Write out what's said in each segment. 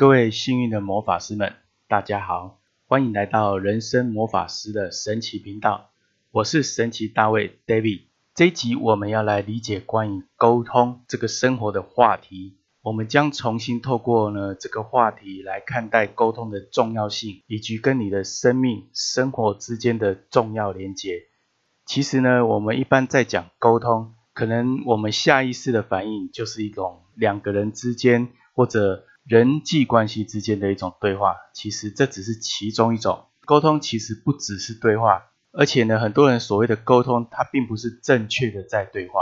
各位幸运的魔法师们，大家好，欢迎来到人生魔法师的神奇频道。我是神奇大卫 David。这一集我们要来理解关于沟通这个生活的话题。我们将重新透过呢这个话题来看待沟通的重要性，以及跟你的生命生活之间的重要连接。其实呢，我们一般在讲沟通，可能我们下意识的反应就是一种两个人之间或者人际关系之间的一种对话，其实这只是其中一种沟通。其实不只是对话，而且呢，很多人所谓的沟通，它并不是正确的在对话。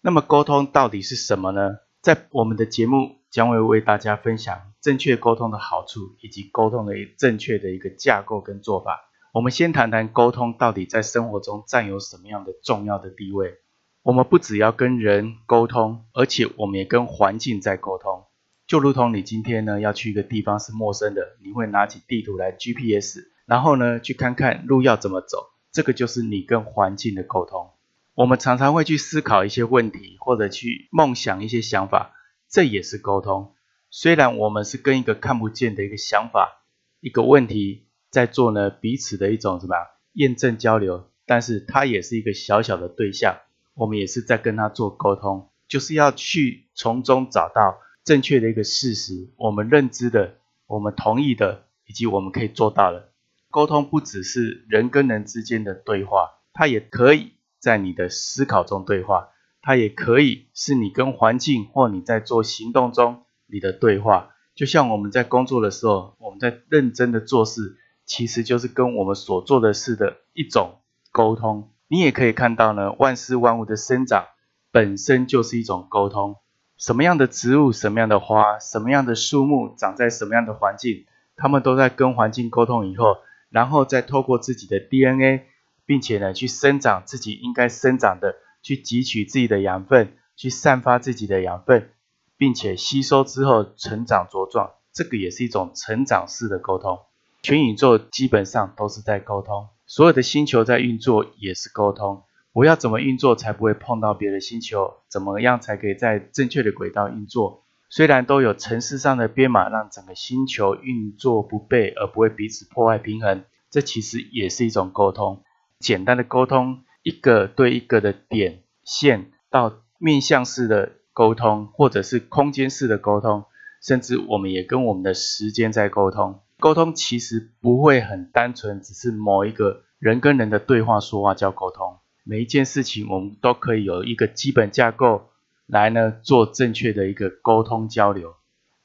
那么沟通到底是什么呢？在我们的节目将会为大家分享正确沟通的好处，以及沟通的正确的一个架构跟做法。我们先谈谈沟通到底在生活中占有什么样的重要的地位。我们不只要跟人沟通，而且我们也跟环境在沟通。就如同你今天呢要去一个地方是陌生的，你会拿起地图来 GPS，然后呢去看看路要怎么走，这个就是你跟环境的沟通。我们常常会去思考一些问题，或者去梦想一些想法，这也是沟通。虽然我们是跟一个看不见的一个想法、一个问题在做呢彼此的一种什么验证交流，但是它也是一个小小的对象，我们也是在跟他做沟通，就是要去从中找到。正确的一个事实，我们认知的，我们同意的，以及我们可以做到的。沟通不只是人跟人之间的对话，它也可以在你的思考中对话，它也可以是你跟环境或你在做行动中你的对话。就像我们在工作的时候，我们在认真的做事，其实就是跟我们所做的事的一种沟通。你也可以看到呢，万事万物的生长本身就是一种沟通。什么样的植物、什么样的花、什么样的树木长在什么样的环境，它们都在跟环境沟通以后，然后再透过自己的 DNA，并且呢去生长自己应该生长的，去汲取自己的养分，去散发自己的养分，并且吸收之后成长茁壮，这个也是一种成长式的沟通。全宇宙基本上都是在沟通，所有的星球在运作也是沟通。我要怎么运作才不会碰到别的星球？怎么样才可以在正确的轨道运作？虽然都有城市上的编码让整个星球运作不悖，而不会彼此破坏平衡，这其实也是一种沟通。简单的沟通，一个对一个的点线，到面向式的沟通，或者是空间式的沟通，甚至我们也跟我们的时间在沟通。沟通其实不会很单纯，只是某一个人跟人的对话说话叫沟通。每一件事情，我们都可以有一个基本架构来呢做正确的一个沟通交流。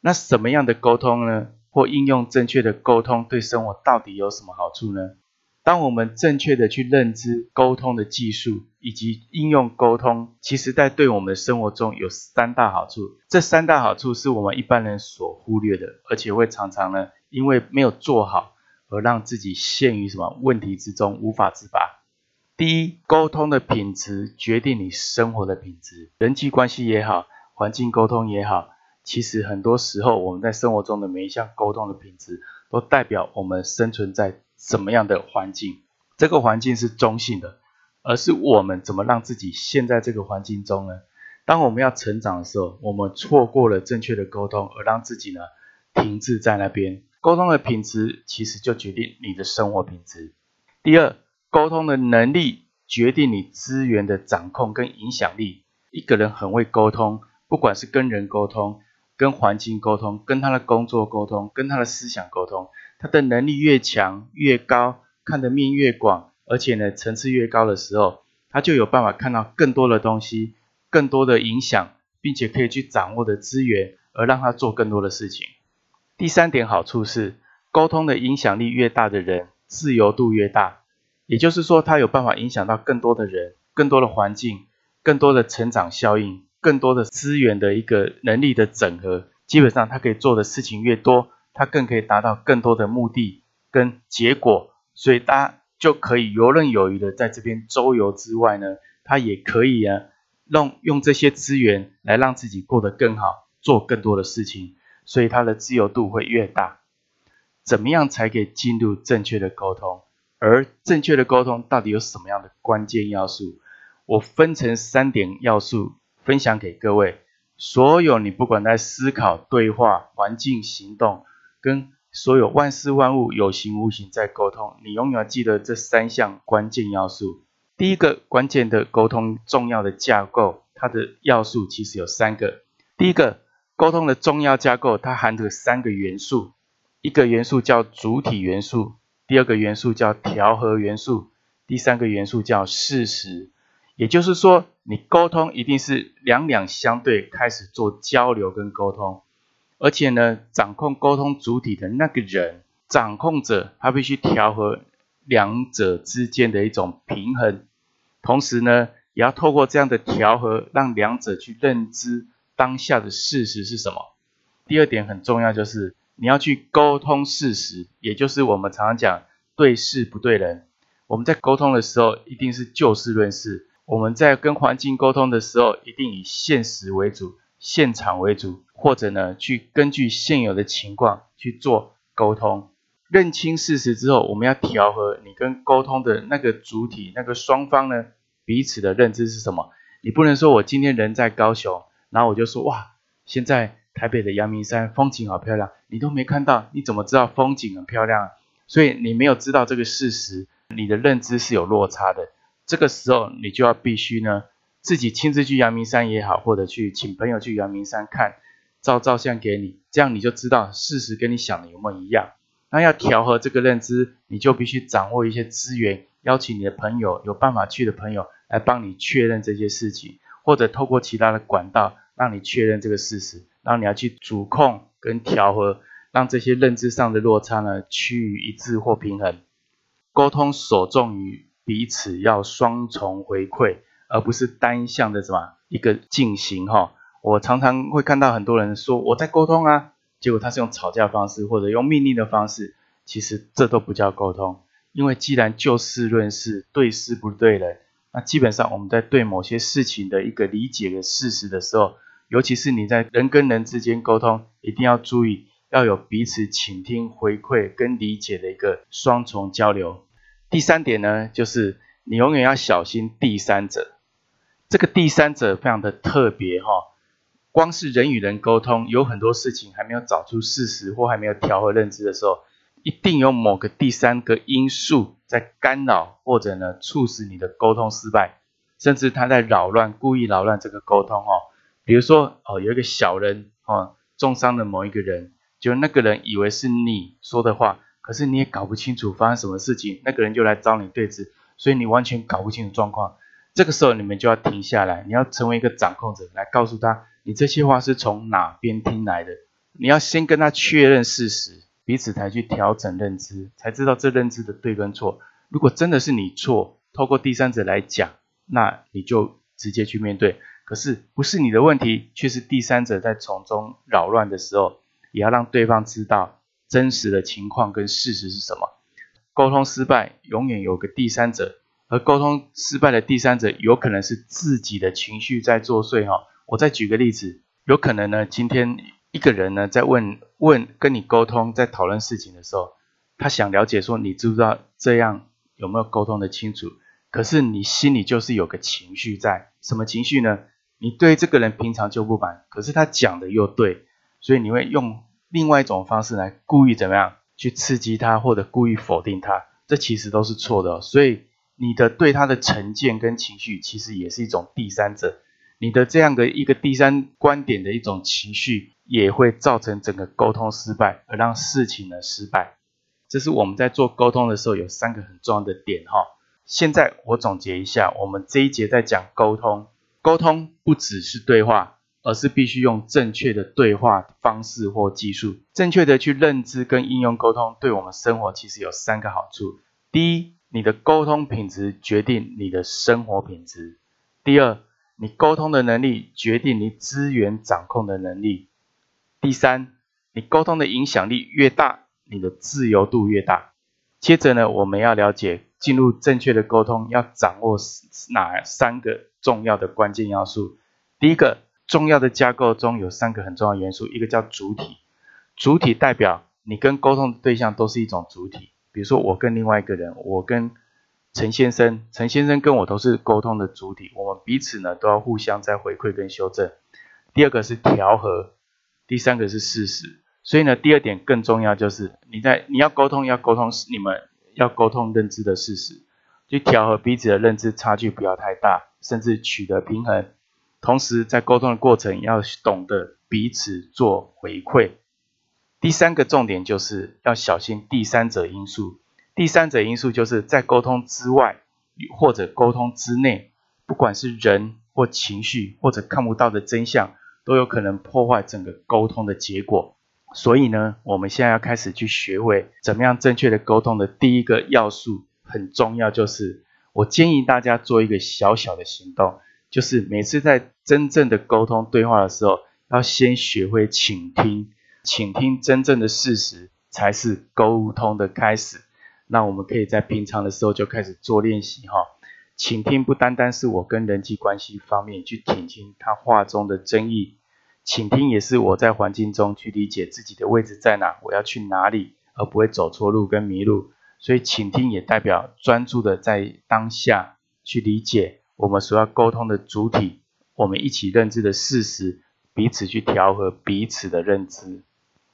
那什么样的沟通呢？或应用正确的沟通对生活到底有什么好处呢？当我们正确的去认知沟通的技术以及应用沟通，其实在对我们的生活中有三大好处。这三大好处是我们一般人所忽略的，而且会常常呢因为没有做好而让自己陷于什么问题之中无法自拔。第一，沟通的品质决定你生活的品质，人际关系也好，环境沟通也好，其实很多时候我们在生活中的每一项沟通的品质，都代表我们生存在什么样的环境。这个环境是中性的，而是我们怎么让自己陷在这个环境中呢？当我们要成长的时候，我们错过了正确的沟通，而让自己呢停滞在那边。沟通的品质其实就决定你的生活品质。第二。沟通的能力决定你资源的掌控跟影响力。一个人很会沟通，不管是跟人沟通、跟环境沟通、跟他的工作沟通、跟他的思想沟通，他的能力越强越高，看的面越广，而且呢层次越高的时候，他就有办法看到更多的东西、更多的影响，并且可以去掌握的资源，而让他做更多的事情。第三点好处是，沟通的影响力越大的人，自由度越大。也就是说，他有办法影响到更多的人、更多的环境、更多的成长效应、更多的资源的一个能力的整合。基本上，他可以做的事情越多，他更可以达到更多的目的跟结果。所以，大家就可以游刃有余的在这边周游之外呢，他也可以啊，用用这些资源来让自己过得更好，做更多的事情。所以，他的自由度会越大。怎么样才可以进入正确的沟通？而正确的沟通到底有什么样的关键要素？我分成三点要素分享给各位。所有你不管在思考、对话、环境、行动，跟所有万事万物有形无形在沟通，你永远记得这三项关键要素。第一个关键的沟通重要的架构，它的要素其实有三个。第一个沟通的重要架构，它含着三个元素，一个元素叫主体元素，第二个元素叫调和元素，第三个元素叫事实。也就是说，你沟通一定是两两相对开始做交流跟沟通，而且呢，掌控沟通主体的那个人，掌控者，他必须调和两者之间的一种平衡，同时呢，也要透过这样的调和，让两者去认知当下的事实是什么。第二点很重要，就是你要去沟通事实，也就是我们常常讲对事不对人。我们在沟通的时候，一定是就事论事。我们在跟环境沟通的时候，一定以现实为主、现场为主，或者呢，去根据现有的情况去做沟通。认清事实之后，我们要调和你跟沟通的那个主体、那个双方呢，彼此的认知是什么？你不能说我今天人在高雄，然后我就说哇，现在台北的阳明山风景好漂亮，你都没看到，你怎么知道风景很漂亮？所以你没有知道这个事实，你的认知是有落差的。这个时候，你就要必须呢，自己亲自去阳明山也好，或者去请朋友去阳明山看，照照相给你，这样你就知道事实跟你想的有没有一样。那要调和这个认知，你就必须掌握一些资源，邀请你的朋友，有办法去的朋友来帮你确认这些事情，或者透过其他的管道让你确认这个事实。然后你要去主控跟调和，让这些认知上的落差呢趋于一致或平衡。沟通所重于。彼此要双重回馈，而不是单向的什么一个进行哈。我常常会看到很多人说我在沟通啊，结果他是用吵架方式或者用命令的方式，其实这都不叫沟通。因为既然就事论事，对事不对人，那基本上我们在对某些事情的一个理解的事实的时候，尤其是你在人跟人之间沟通，一定要注意要有彼此倾听、回馈跟理解的一个双重交流。第三点呢，就是你永远要小心第三者。这个第三者非常的特别哈，光是人与人沟通，有很多事情还没有找出事实或还没有调和认知的时候，一定有某个第三个因素在干扰或者呢促使你的沟通失败，甚至他在扰乱、故意扰乱这个沟通哦。比如说哦，有一个小人哦，重伤了某一个人，就那个人以为是你说的话。可是你也搞不清楚发生什么事情，那个人就来找你对峙，所以你完全搞不清楚状况。这个时候你们就要停下来，你要成为一个掌控者，来告诉他你这些话是从哪边听来的。你要先跟他确认事实，彼此才去调整认知，才知道这认知的对跟错。如果真的是你错，透过第三者来讲，那你就直接去面对。可是不是你的问题，却是第三者在从中扰乱的时候，也要让对方知道。真实的情况跟事实是什么？沟通失败永远有个第三者，而沟通失败的第三者有可能是自己的情绪在作祟哈。我再举个例子，有可能呢，今天一个人呢在问问跟你沟通，在讨论事情的时候，他想了解说你知不知道这样有没有沟通的清楚？可是你心里就是有个情绪在，什么情绪呢？你对这个人平常就不满，可是他讲的又对，所以你会用。另外一种方式来故意怎么样去刺激他，或者故意否定他，这其实都是错的。所以你的对他的成见跟情绪，其实也是一种第三者。你的这样的一个第三观点的一种情绪，也会造成整个沟通失败，而让事情呢失败。这是我们在做沟通的时候有三个很重要的点哈。现在我总结一下，我们这一节在讲沟通，沟通不只是对话。而是必须用正确的对话方式或技术，正确的去认知跟应用沟通，对我们生活其实有三个好处。第一，你的沟通品质决定你的生活品质；第二，你沟通的能力决定你资源掌控的能力；第三，你沟通的影响力越大，你的自由度越大。接着呢，我们要了解进入正确的沟通要掌握哪三个重要的关键要素。第一个。重要的架构中有三个很重要元素，一个叫主体，主体代表你跟沟通的对象都是一种主体，比如说我跟另外一个人，我跟陈先生，陈先生跟我都是沟通的主体，我们彼此呢都要互相在回馈跟修正。第二个是调和，第三个是事实，所以呢，第二点更重要就是你在你要沟通，要沟通你们要沟通认知的事实，去调和彼此的认知差距不要太大，甚至取得平衡。同时在沟通的过程要懂得彼此做回馈。第三个重点就是要小心第三者因素。第三者因素就是在沟通之外或者沟通之内，不管是人或情绪或者看不到的真相，都有可能破坏整个沟通的结果。所以呢，我们现在要开始去学会怎么样正确的沟通的第一个要素很重要，就是我建议大家做一个小小的行动，就是每次在真正的沟通对话的时候，要先学会倾听，倾听真正的事实才是沟通的开始。那我们可以在平常的时候就开始做练习哈，倾听不单单是我跟人际关系方面去倾听他话中的真意。倾听也是我在环境中去理解自己的位置在哪，我要去哪里，而不会走错路跟迷路。所以倾听也代表专注的在当下去理解我们所要沟通的主体，我们一起认知的事实，彼此去调和彼此的认知。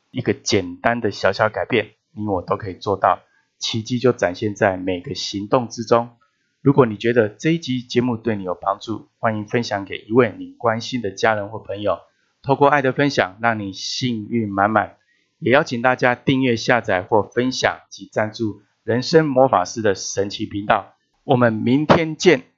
一个简单的小小改变，你我都可以做到，奇迹就展现在每个行动之中。如果你觉得这一集节目对你有帮助，欢迎分享给一位你关心的家人或朋友。透过爱的分享，让你幸运满满。也邀请大家订阅、下载或分享及赞助人生魔法师的神奇频道。我们明天见。